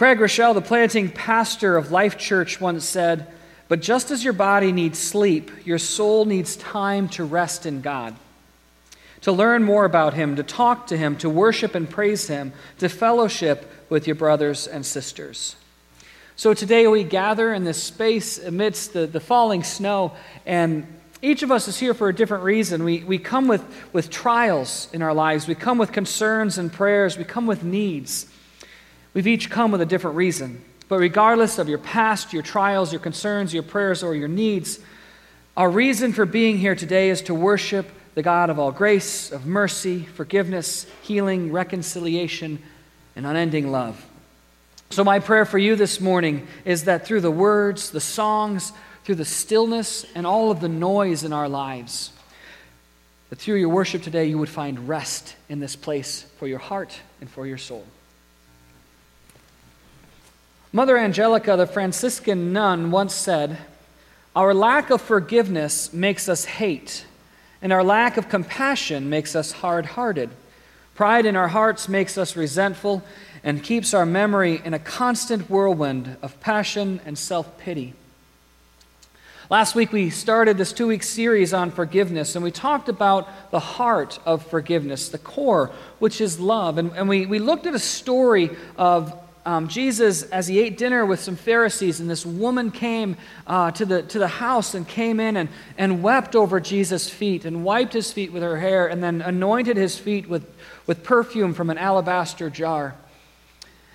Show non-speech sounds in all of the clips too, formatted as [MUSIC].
Craig Groeschel, the planting pastor of Life Church, once said, But just as your body needs sleep, your soul needs time to rest in God, to learn more about Him, to talk to Him, to worship and praise Him, to fellowship with your brothers and sisters. So today we gather in this space amidst the, the falling snow, and each of us is here for a different reason. We, we come with, with trials in our lives, we come with concerns and prayers, we come with needs. We've each come with a different reason. But regardless of your past, your trials, your concerns, your prayers, or your needs, our reason for being here today is to worship the God of all grace, of mercy, forgiveness, healing, reconciliation, and unending love. So, my prayer for you this morning is that through the words, the songs, through the stillness, and all of the noise in our lives, that through your worship today you would find rest in this place for your heart and for your soul. Mother Angelica, the Franciscan nun, once said, Our lack of forgiveness makes us hate, and our lack of compassion makes us hard hearted. Pride in our hearts makes us resentful, and keeps our memory in a constant whirlwind of passion and self pity. Last week, we started this two week series on forgiveness, and we talked about the heart of forgiveness, the core, which is love. And, and we, we looked at a story of um, Jesus, as he ate dinner with some Pharisees, and this woman came uh, to, the, to the house and came in and, and wept over Jesus' feet and wiped his feet with her hair and then anointed his feet with, with perfume from an alabaster jar.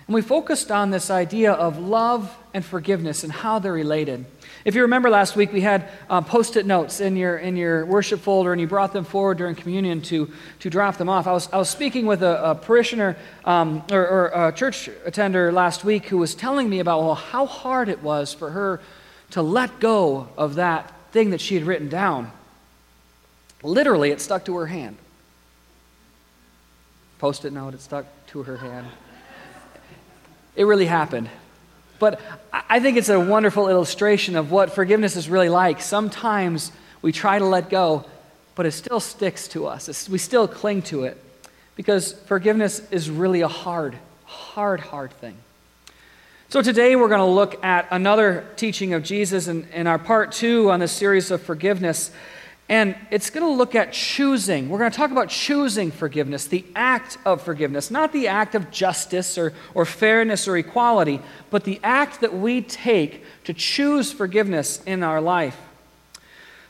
And we focused on this idea of love and forgiveness and how they're related. If you remember last week, we had uh, post it notes in your, in your worship folder, and you brought them forward during communion to, to drop them off. I was, I was speaking with a, a parishioner um, or, or, a church attender last week who was telling me about well, how hard it was for her to let go of that thing that she had written down. Literally, it stuck to her hand. Post it note, it stuck to her hand. It really happened. But I think it's a wonderful illustration of what forgiveness is really like. Sometimes we try to let go, but it still sticks to us. It's, we still cling to it because forgiveness is really a hard, hard, hard thing. So today we're going to look at another teaching of Jesus in, in our part two on this series of forgiveness. And it's going to look at choosing. We're going to talk about choosing forgiveness, the act of forgiveness, not the act of justice or, or fairness or equality, but the act that we take to choose forgiveness in our life.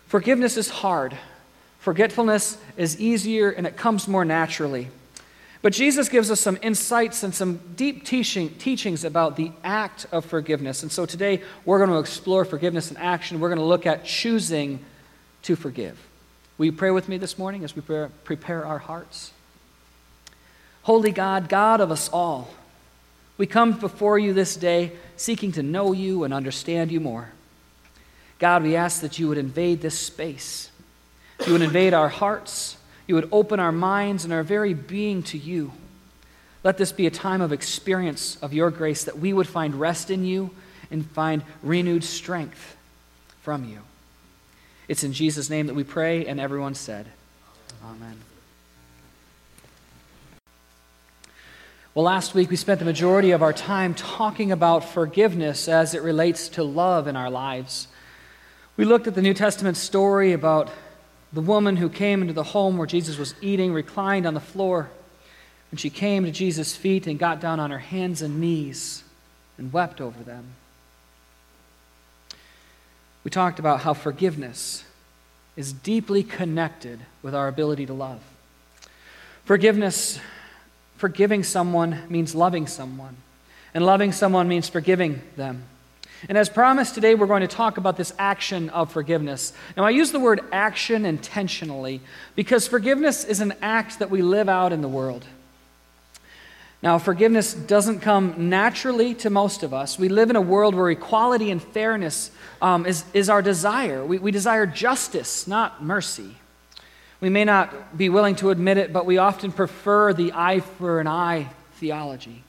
Forgiveness is hard, forgetfulness is easier, and it comes more naturally. But Jesus gives us some insights and some deep teaching, teachings about the act of forgiveness. And so today we're going to explore forgiveness in action. We're going to look at choosing to forgive. Will you pray with me this morning as we prepare our hearts? Holy God, God of us all, we come before you this day seeking to know you and understand you more. God, we ask that you would invade this space. You would invade our hearts. You would open our minds and our very being to you. Let this be a time of experience of your grace that we would find rest in you and find renewed strength from you. It's in Jesus' name that we pray, and everyone said, Amen. Well, last week we spent the majority of our time talking about forgiveness as it relates to love in our lives. We looked at the New Testament story about the woman who came into the home where Jesus was eating, reclined on the floor, and she came to Jesus' feet and got down on her hands and knees and wept over them. We talked about how forgiveness is deeply connected with our ability to love. Forgiveness, forgiving someone means loving someone, and loving someone means forgiving them. And as promised, today we're going to talk about this action of forgiveness. Now, I use the word action intentionally because forgiveness is an act that we live out in the world. Now, forgiveness doesn't come naturally to most of us. We live in a world where equality and fairness um, is, is our desire. We, we desire justice, not mercy. We may not be willing to admit it, but we often prefer the eye for an eye theology.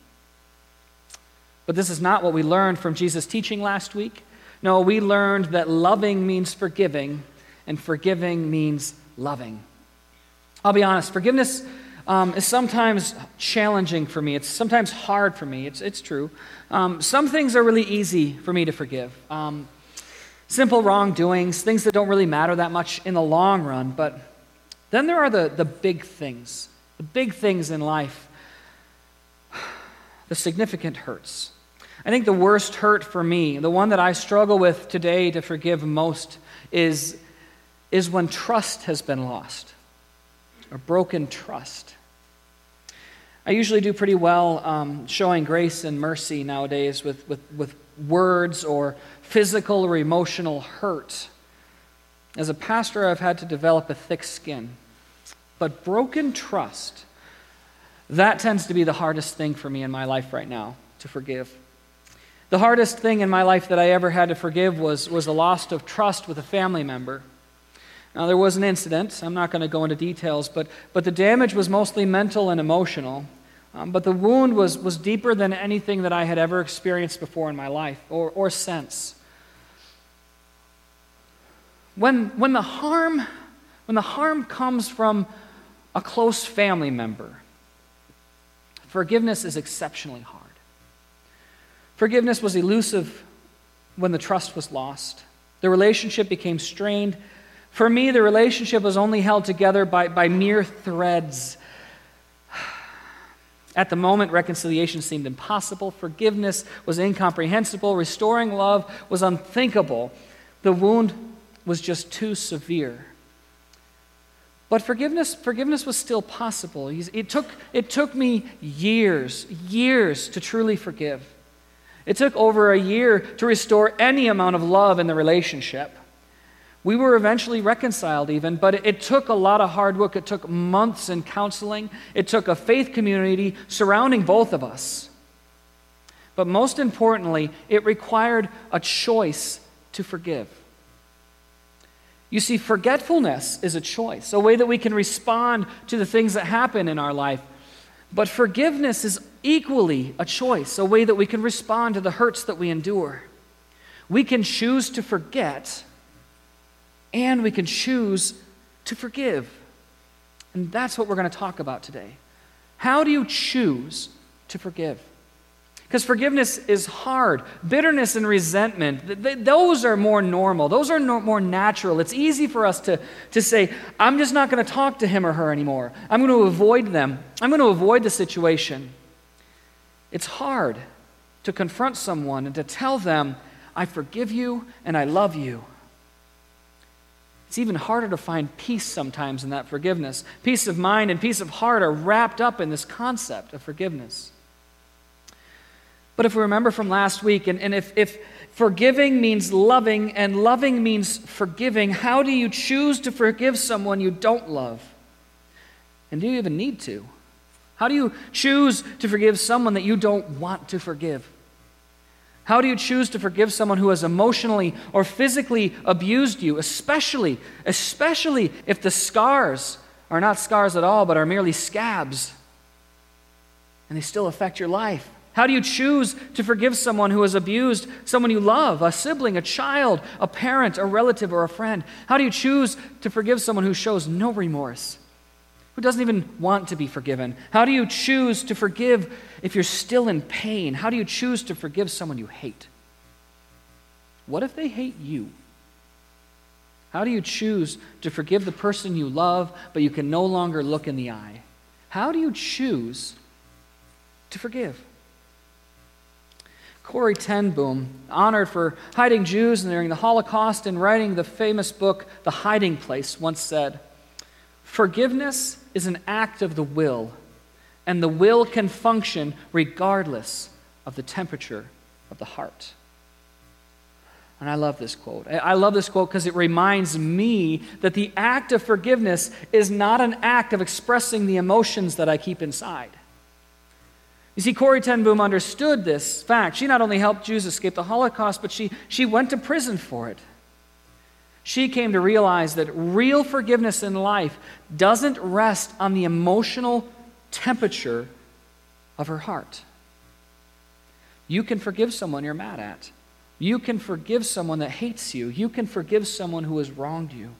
But this is not what we learned from Jesus' teaching last week. No, we learned that loving means forgiving, and forgiving means loving. I'll be honest, forgiveness um, is sometimes challenging for me. It's sometimes hard for me. It's, it's true. Um, some things are really easy for me to forgive. Um, simple wrongdoings, things that don't really matter that much in the long run. But then there are the, the big things, the big things in life, [SIGHS] the significant hurts. I think the worst hurt for me, the one that I struggle with today to forgive most, is, is when trust has been lost or broken trust. I usually do pretty well um, showing grace and mercy nowadays with, with, with words or physical or emotional hurt. As a pastor, I've had to develop a thick skin. But broken trust, that tends to be the hardest thing for me in my life right now to forgive. The hardest thing in my life that I ever had to forgive was, was a loss of trust with a family member. Now, there was an incident. I'm not going to go into details, but, but the damage was mostly mental and emotional. Um, but the wound was, was deeper than anything that I had ever experienced before in my life or, or since. When, when, the harm, when the harm comes from a close family member, forgiveness is exceptionally hard. Forgiveness was elusive when the trust was lost. The relationship became strained. For me, the relationship was only held together by, by mere threads at the moment, reconciliation seemed impossible. Forgiveness was incomprehensible. Restoring love was unthinkable. The wound was just too severe. But forgiveness, forgiveness was still possible. It took, it took me years, years to truly forgive. It took over a year to restore any amount of love in the relationship. We were eventually reconciled, even, but it took a lot of hard work. It took months in counseling, it took a faith community surrounding both of us. But most importantly, it required a choice to forgive. You see, forgetfulness is a choice, a way that we can respond to the things that happen in our life. But forgiveness is equally a choice, a way that we can respond to the hurts that we endure. We can choose to forget and we can choose to forgive. And that's what we're going to talk about today. How do you choose to forgive? Because forgiveness is hard. Bitterness and resentment, th- those are more normal. Those are no- more natural. It's easy for us to, to say, I'm just not going to talk to him or her anymore. I'm going to avoid them. I'm going to avoid the situation. It's hard to confront someone and to tell them, I forgive you and I love you. It's even harder to find peace sometimes in that forgiveness. Peace of mind and peace of heart are wrapped up in this concept of forgiveness. But if we remember from last week, and, and if, if forgiving means loving and loving means forgiving, how do you choose to forgive someone you don't love? And do you even need to? How do you choose to forgive someone that you don't want to forgive? How do you choose to forgive someone who has emotionally or physically abused you, especially, especially if the scars are not scars at all, but are merely scabs and they still affect your life? How do you choose to forgive someone who has abused someone you love, a sibling, a child, a parent, a relative, or a friend? How do you choose to forgive someone who shows no remorse? Who doesn't even want to be forgiven? How do you choose to forgive if you're still in pain? How do you choose to forgive someone you hate? What if they hate you? How do you choose to forgive the person you love, but you can no longer look in the eye? How do you choose to forgive? Corrie ten Boom, honored for hiding Jews during the Holocaust and writing the famous book, The Hiding Place, once said, Forgiveness is an act of the will, and the will can function regardless of the temperature of the heart. And I love this quote. I love this quote because it reminds me that the act of forgiveness is not an act of expressing the emotions that I keep inside. You see, Corrie ten Boom understood this fact. She not only helped Jews escape the Holocaust, but she, she went to prison for it she came to realize that real forgiveness in life doesn't rest on the emotional temperature of her heart. You can forgive someone you're mad at. You can forgive someone that hates you. You can forgive someone who has wronged you.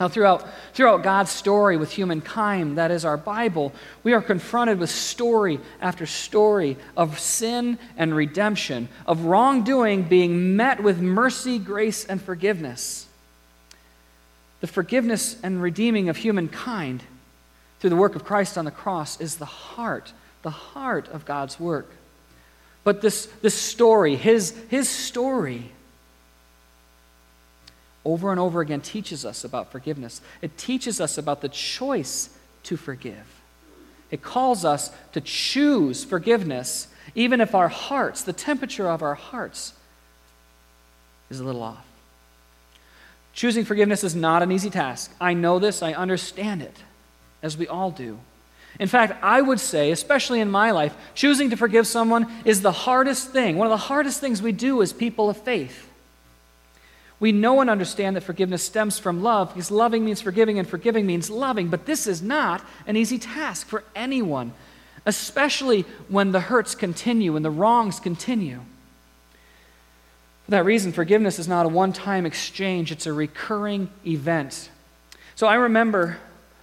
Now, throughout, throughout God's story with humankind, that is our Bible, we are confronted with story after story of sin and redemption, of wrongdoing being met with mercy, grace, and forgiveness. The forgiveness and redeeming of humankind through the work of Christ on the cross is the heart, the heart of God's work. But this, this story, his, his story, over and over again teaches us about forgiveness. It teaches us about the choice to forgive. It calls us to choose forgiveness, even if our hearts, the temperature of our hearts, is a little off. Choosing forgiveness is not an easy task. I know this, I understand it, as we all do. In fact, I would say, especially in my life, choosing to forgive someone is the hardest thing. One of the hardest things we do as people of faith. We know and understand that forgiveness stems from love because loving means forgiving and forgiving means loving. But this is not an easy task for anyone, especially when the hurts continue and the wrongs continue. For that reason, forgiveness is not a one time exchange, it's a recurring event. So I remember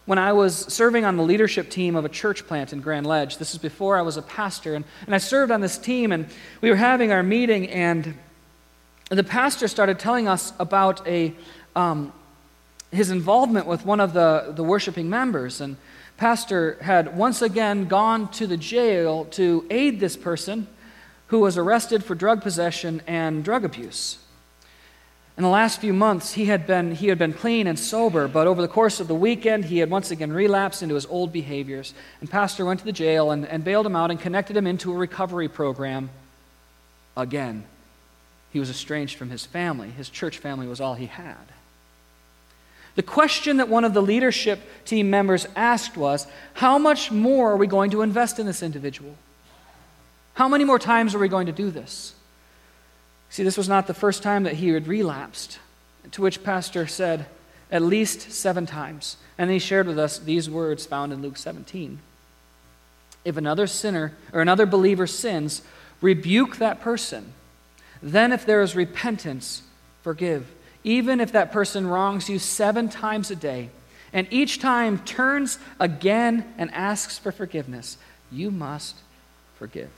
when I was serving on the leadership team of a church plant in Grand Ledge. This is before I was a pastor. And, and I served on this team, and we were having our meeting, and the pastor started telling us about a, um, his involvement with one of the, the worshiping members. And pastor had once again gone to the jail to aid this person who was arrested for drug possession and drug abuse. In the last few months, he had, been, he had been clean and sober, but over the course of the weekend, he had once again relapsed into his old behaviors. And Pastor went to the jail and, and bailed him out and connected him into a recovery program again. He was estranged from his family. His church family was all he had. The question that one of the leadership team members asked was How much more are we going to invest in this individual? How many more times are we going to do this? See, this was not the first time that he had relapsed, to which Pastor said, At least seven times. And he shared with us these words found in Luke 17. If another sinner or another believer sins, rebuke that person then, if there is repentance, forgive. Even if that person wrongs you seven times a day, and each time turns again and asks for forgiveness, you must forgive.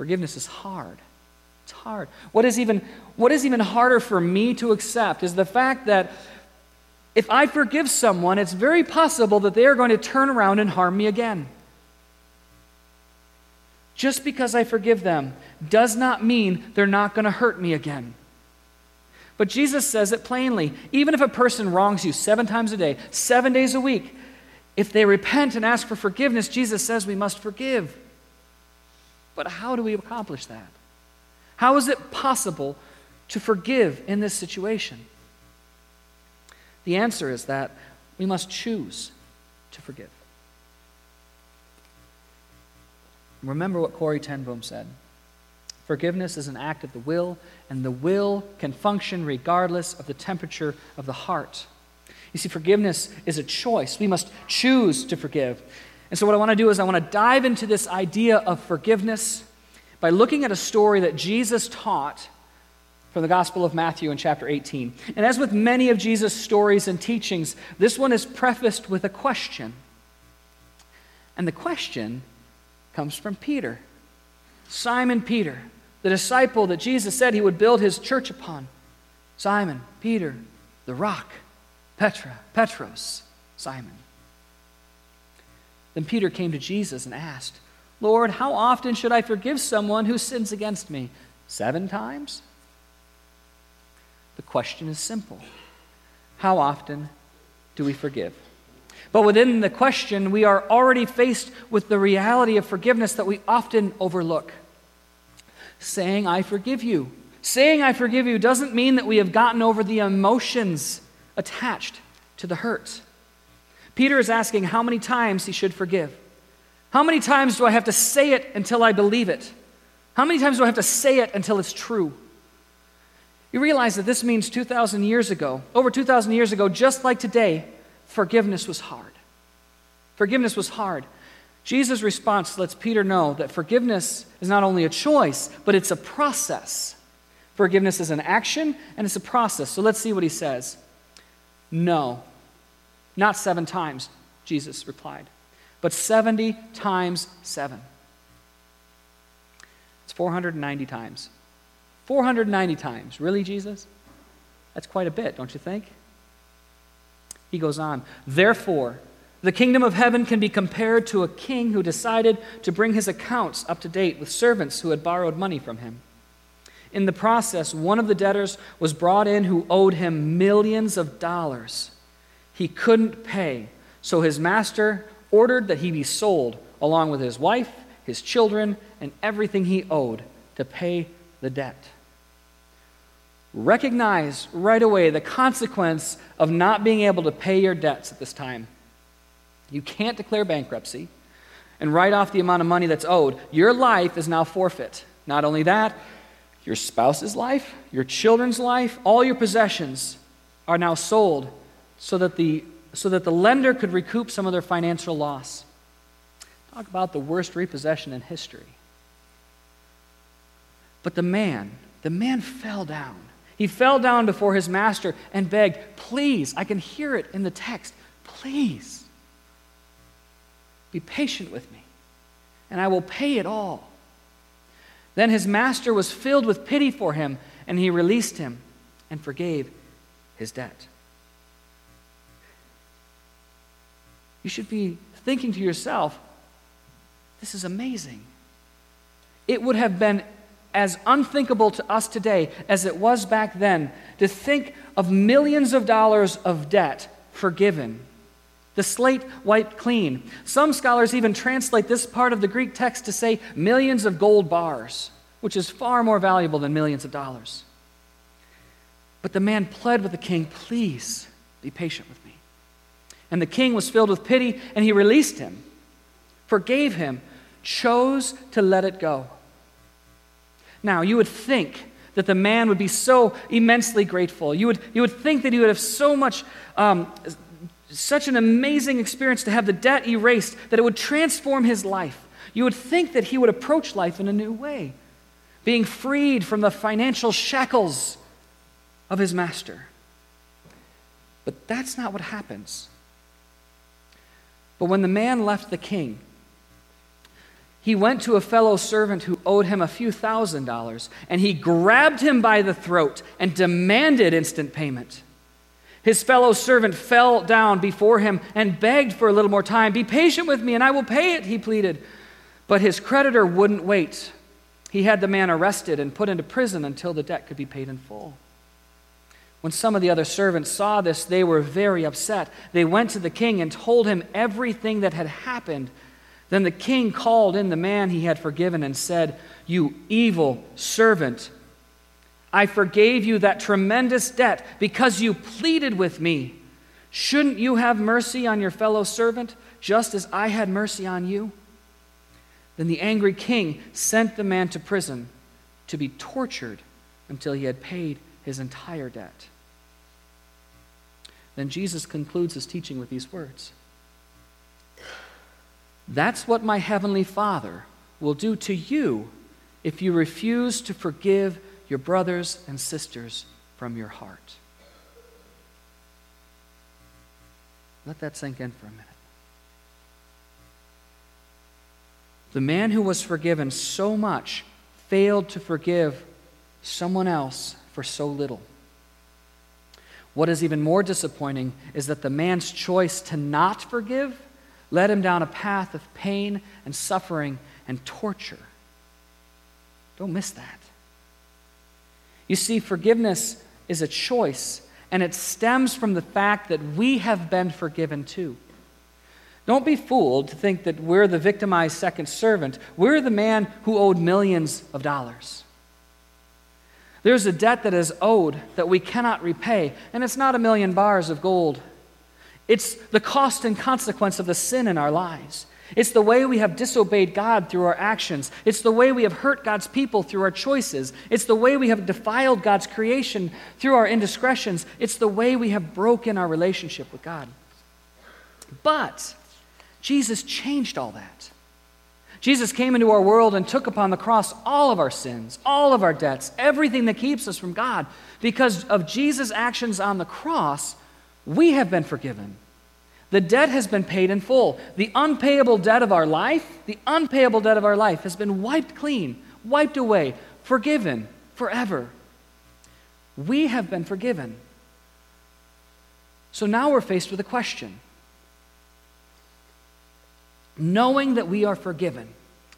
Forgiveness is hard. It's hard. What is even, what is even harder for me to accept is the fact that if I forgive someone, it's very possible that they are going to turn around and harm me again. Just because I forgive them does not mean they're not going to hurt me again. But Jesus says it plainly. Even if a person wrongs you seven times a day, seven days a week, if they repent and ask for forgiveness, Jesus says we must forgive. But how do we accomplish that? How is it possible to forgive in this situation? The answer is that we must choose to forgive. Remember what Corrie ten Boom said. Forgiveness is an act of the will, and the will can function regardless of the temperature of the heart. You see, forgiveness is a choice. We must choose to forgive. And so, what I want to do is, I want to dive into this idea of forgiveness by looking at a story that Jesus taught from the Gospel of Matthew in chapter 18. And as with many of Jesus' stories and teachings, this one is prefaced with a question. And the question comes from Peter. Simon Peter, the disciple that Jesus said he would build his church upon. Simon, Peter, the rock, Petra, Petros, Simon. Then Peter came to Jesus and asked, Lord, how often should I forgive someone who sins against me? Seven times? The question is simple How often do we forgive? But within the question, we are already faced with the reality of forgiveness that we often overlook. Saying, I forgive you. Saying, I forgive you doesn't mean that we have gotten over the emotions attached to the hurt. Peter is asking how many times he should forgive. How many times do I have to say it until I believe it? How many times do I have to say it until it's true? You realize that this means 2,000 years ago, over 2,000 years ago, just like today, forgiveness was hard. Forgiveness was hard. Jesus' response lets Peter know that forgiveness is not only a choice, but it's a process. Forgiveness is an action and it's a process. So let's see what he says. No, not seven times, Jesus replied, but 70 times seven. It's 490 times. 490 times. Really, Jesus? That's quite a bit, don't you think? He goes on, Therefore, the kingdom of heaven can be compared to a king who decided to bring his accounts up to date with servants who had borrowed money from him. In the process, one of the debtors was brought in who owed him millions of dollars. He couldn't pay, so his master ordered that he be sold along with his wife, his children, and everything he owed to pay the debt. Recognize right away the consequence of not being able to pay your debts at this time. You can't declare bankruptcy and write off the amount of money that's owed. Your life is now forfeit. Not only that, your spouse's life, your children's life, all your possessions are now sold so that the, so that the lender could recoup some of their financial loss. Talk about the worst repossession in history. But the man, the man fell down. He fell down before his master and begged, Please, I can hear it in the text, please be patient with me, and I will pay it all. Then his master was filled with pity for him, and he released him and forgave his debt. You should be thinking to yourself, this is amazing. It would have been as unthinkable to us today as it was back then to think of millions of dollars of debt forgiven the slate wiped clean. Some scholars even translate this part of the Greek text to say millions of gold bars, which is far more valuable than millions of dollars. But the man pled with the king, Please be patient with. And the king was filled with pity, and he released him, forgave him, chose to let it go. Now, you would think that the man would be so immensely grateful. You would, you would think that he would have so much um, such an amazing experience to have the debt erased that it would transform his life. You would think that he would approach life in a new way, being freed from the financial shackles of his master. But that's not what happens. But when the man left the king, he went to a fellow servant who owed him a few thousand dollars, and he grabbed him by the throat and demanded instant payment. His fellow servant fell down before him and begged for a little more time. Be patient with me and I will pay it, he pleaded. But his creditor wouldn't wait. He had the man arrested and put into prison until the debt could be paid in full. When some of the other servants saw this, they were very upset. They went to the king and told him everything that had happened. Then the king called in the man he had forgiven and said, You evil servant. I forgave you that tremendous debt because you pleaded with me. Shouldn't you have mercy on your fellow servant, just as I had mercy on you? Then the angry king sent the man to prison to be tortured until he had paid his entire debt. Then Jesus concludes his teaching with these words That's what my heavenly Father will do to you if you refuse to forgive your brothers and sisters from your heart. Let that sink in for a minute. The man who was forgiven so much failed to forgive someone else for so little. What is even more disappointing is that the man's choice to not forgive led him down a path of pain and suffering and torture. Don't miss that. You see, forgiveness is a choice, and it stems from the fact that we have been forgiven too. Don't be fooled to think that we're the victimized second servant. We're the man who owed millions of dollars. There's a debt that is owed that we cannot repay, and it's not a million bars of gold. It's the cost and consequence of the sin in our lives. It's the way we have disobeyed God through our actions. It's the way we have hurt God's people through our choices. It's the way we have defiled God's creation through our indiscretions. It's the way we have broken our relationship with God. But Jesus changed all that. Jesus came into our world and took upon the cross all of our sins, all of our debts, everything that keeps us from God. Because of Jesus' actions on the cross, we have been forgiven. The debt has been paid in full. The unpayable debt of our life, the unpayable debt of our life has been wiped clean, wiped away, forgiven forever. We have been forgiven. So now we're faced with a question knowing that we are forgiven,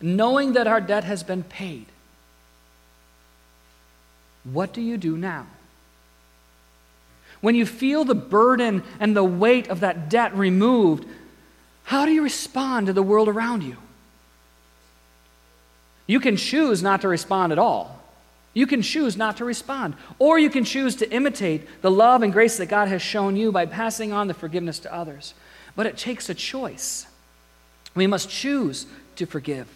knowing that our debt has been paid, what do you do now? When you feel the burden and the weight of that debt removed, how do you respond to the world around you? You can choose not to respond at all. You can choose not to respond. Or you can choose to imitate the love and grace that God has shown you by passing on the forgiveness to others. But it takes a choice. We must choose to forgive.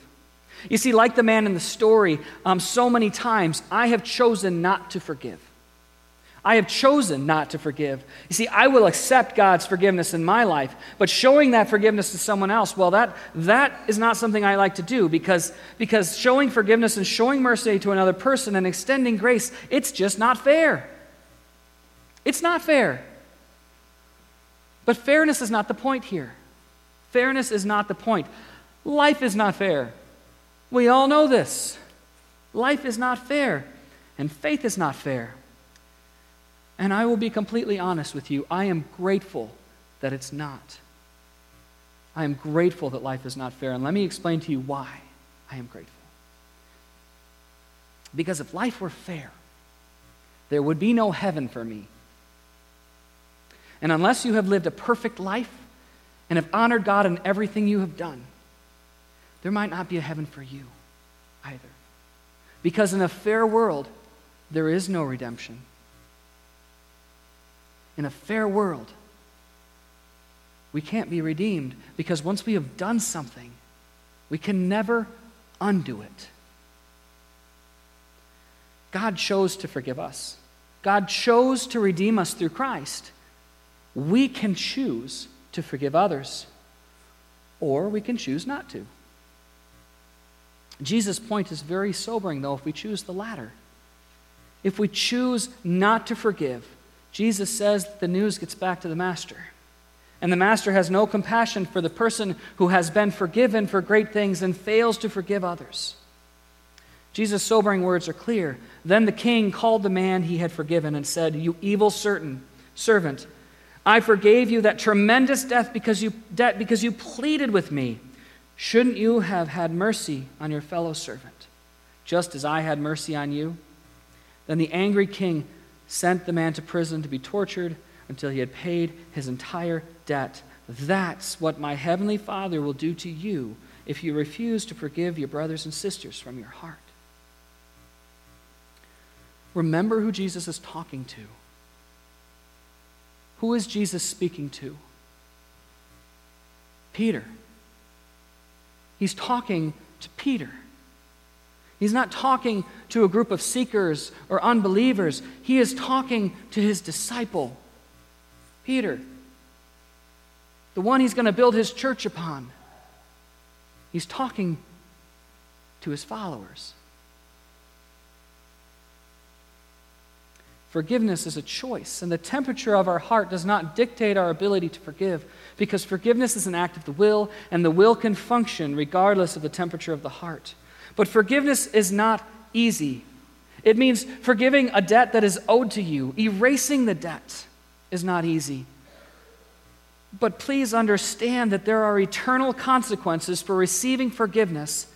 You see, like the man in the story, um, so many times I have chosen not to forgive. I have chosen not to forgive. You see, I will accept God's forgiveness in my life, but showing that forgiveness to someone else, well, that, that is not something I like to do because, because showing forgiveness and showing mercy to another person and extending grace, it's just not fair. It's not fair. But fairness is not the point here. Fairness is not the point. Life is not fair. We all know this. Life is not fair, and faith is not fair. And I will be completely honest with you. I am grateful that it's not. I am grateful that life is not fair. And let me explain to you why I am grateful. Because if life were fair, there would be no heaven for me. And unless you have lived a perfect life, and have honored God in everything you have done, there might not be a heaven for you either. Because in a fair world, there is no redemption. In a fair world, we can't be redeemed because once we have done something, we can never undo it. God chose to forgive us. God chose to redeem us through Christ. We can choose to forgive others, or we can choose not to. Jesus' point is very sobering, though, if we choose the latter. If we choose not to forgive, Jesus says the news gets back to the master. And the master has no compassion for the person who has been forgiven for great things and fails to forgive others. Jesus' sobering words are clear. Then the king called the man he had forgiven and said, You evil certain servant, I forgave you that tremendous death because you, debt because you pleaded with me. Shouldn't you have had mercy on your fellow servant, just as I had mercy on you? Then the angry king sent the man to prison to be tortured until he had paid his entire debt. That's what my heavenly Father will do to you if you refuse to forgive your brothers and sisters from your heart. Remember who Jesus is talking to. Who is Jesus speaking to? Peter. He's talking to Peter. He's not talking to a group of seekers or unbelievers. He is talking to his disciple, Peter, the one he's going to build his church upon. He's talking to his followers. Forgiveness is a choice, and the temperature of our heart does not dictate our ability to forgive, because forgiveness is an act of the will, and the will can function regardless of the temperature of the heart. But forgiveness is not easy. It means forgiving a debt that is owed to you, erasing the debt is not easy. But please understand that there are eternal consequences for receiving forgiveness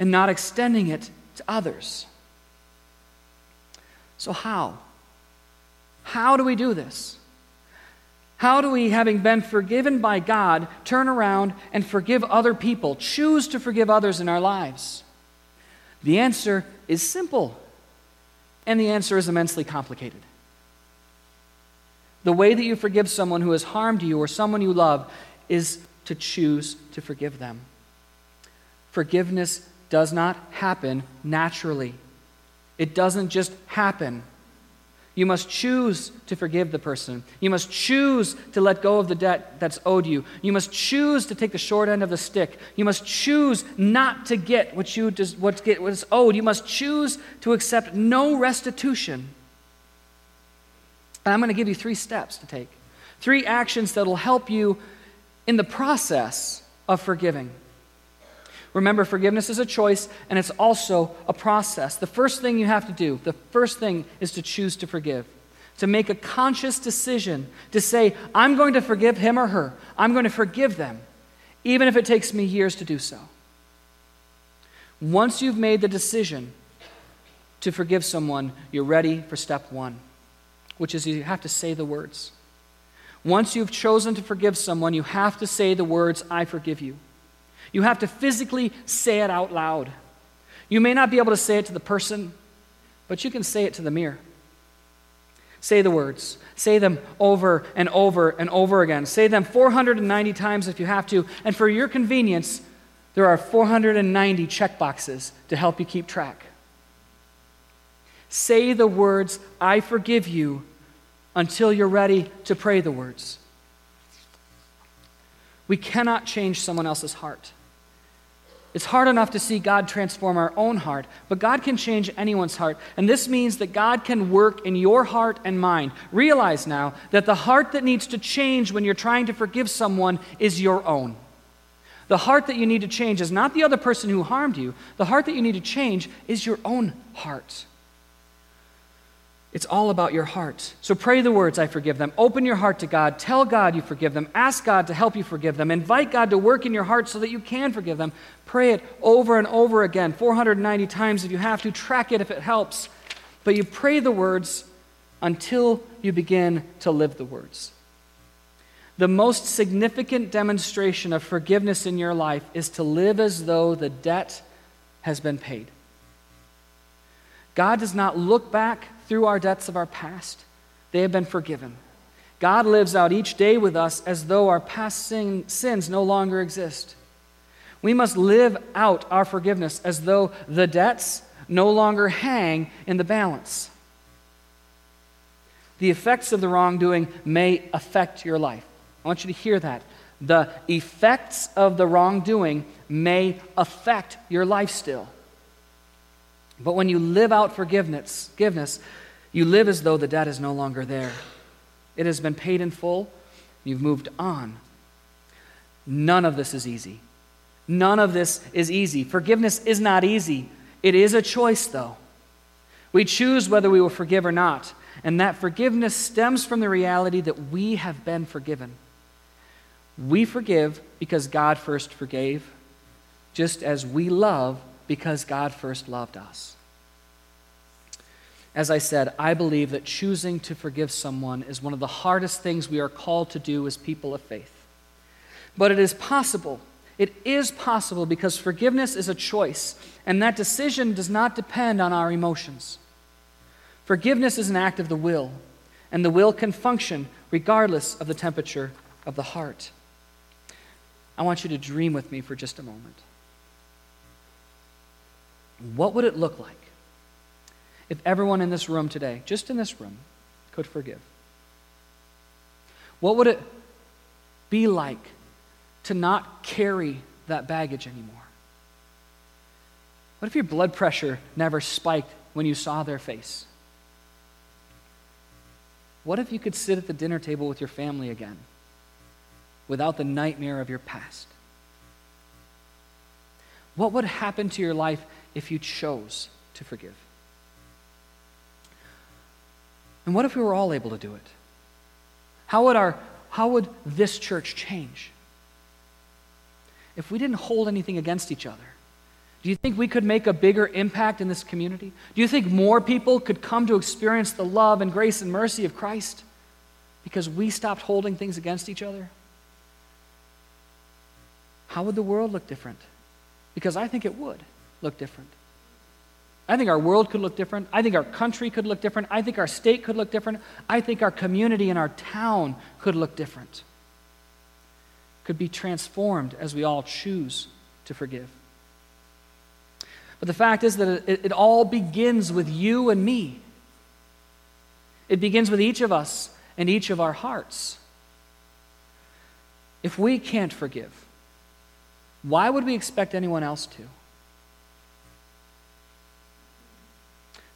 and not extending it to others. So, how? How do we do this? How do we, having been forgiven by God, turn around and forgive other people, choose to forgive others in our lives? The answer is simple, and the answer is immensely complicated. The way that you forgive someone who has harmed you or someone you love is to choose to forgive them. Forgiveness does not happen naturally, it doesn't just happen. You must choose to forgive the person. You must choose to let go of the debt that's owed you. You must choose to take the short end of the stick. You must choose not to get what you what's, get, what's owed. You must choose to accept no restitution. And I'm going to give you three steps to take, three actions that will help you in the process of forgiving. Remember, forgiveness is a choice and it's also a process. The first thing you have to do, the first thing is to choose to forgive. To make a conscious decision to say, I'm going to forgive him or her. I'm going to forgive them, even if it takes me years to do so. Once you've made the decision to forgive someone, you're ready for step one, which is you have to say the words. Once you've chosen to forgive someone, you have to say the words, I forgive you. You have to physically say it out loud. You may not be able to say it to the person, but you can say it to the mirror. Say the words. Say them over and over and over again. Say them 490 times if you have to. And for your convenience, there are 490 check boxes to help you keep track. Say the words, I forgive you, until you're ready to pray the words. We cannot change someone else's heart. It's hard enough to see God transform our own heart, but God can change anyone's heart. And this means that God can work in your heart and mind. Realize now that the heart that needs to change when you're trying to forgive someone is your own. The heart that you need to change is not the other person who harmed you, the heart that you need to change is your own heart. It's all about your heart. So pray the words, I forgive them. Open your heart to God. Tell God you forgive them. Ask God to help you forgive them. Invite God to work in your heart so that you can forgive them. Pray it over and over again, 490 times if you have to. Track it if it helps. But you pray the words until you begin to live the words. The most significant demonstration of forgiveness in your life is to live as though the debt has been paid. God does not look back through our debts of our past, they have been forgiven. God lives out each day with us as though our past sin, sins no longer exist. We must live out our forgiveness as though the debts no longer hang in the balance. The effects of the wrongdoing may affect your life. I want you to hear that. The effects of the wrongdoing may affect your life still. But when you live out forgiveness, forgiveness, you live as though the debt is no longer there. It has been paid in full. You've moved on. None of this is easy. None of this is easy. Forgiveness is not easy. It is a choice, though. We choose whether we will forgive or not. And that forgiveness stems from the reality that we have been forgiven. We forgive because God first forgave, just as we love because God first loved us. As I said, I believe that choosing to forgive someone is one of the hardest things we are called to do as people of faith. But it is possible. It is possible because forgiveness is a choice, and that decision does not depend on our emotions. Forgiveness is an act of the will, and the will can function regardless of the temperature of the heart. I want you to dream with me for just a moment. What would it look like if everyone in this room today, just in this room, could forgive? What would it be like to not carry that baggage anymore? What if your blood pressure never spiked when you saw their face? What if you could sit at the dinner table with your family again without the nightmare of your past? What would happen to your life if you chose to forgive? And what if we were all able to do it? How would, our, how would this church change? If we didn't hold anything against each other, do you think we could make a bigger impact in this community? Do you think more people could come to experience the love and grace and mercy of Christ because we stopped holding things against each other? How would the world look different? Because I think it would look different. I think our world could look different. I think our country could look different. I think our state could look different. I think our community and our town could look different. Could be transformed as we all choose to forgive. But the fact is that it, it all begins with you and me. It begins with each of us and each of our hearts. If we can't forgive, why would we expect anyone else to?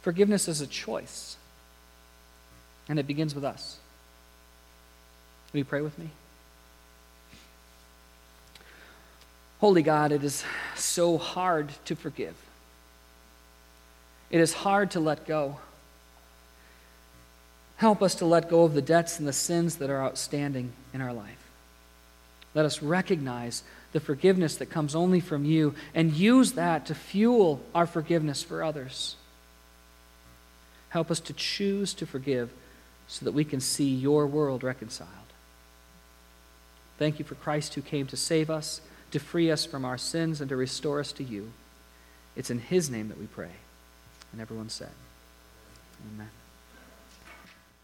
Forgiveness is a choice, and it begins with us. Will you pray with me? Holy God, it is so hard to forgive. It is hard to let go. Help us to let go of the debts and the sins that are outstanding in our life. Let us recognize the forgiveness that comes only from you and use that to fuel our forgiveness for others. Help us to choose to forgive so that we can see your world reconciled. Thank you for Christ who came to save us, to free us from our sins, and to restore us to you. It's in his name that we pray. And everyone said, Amen.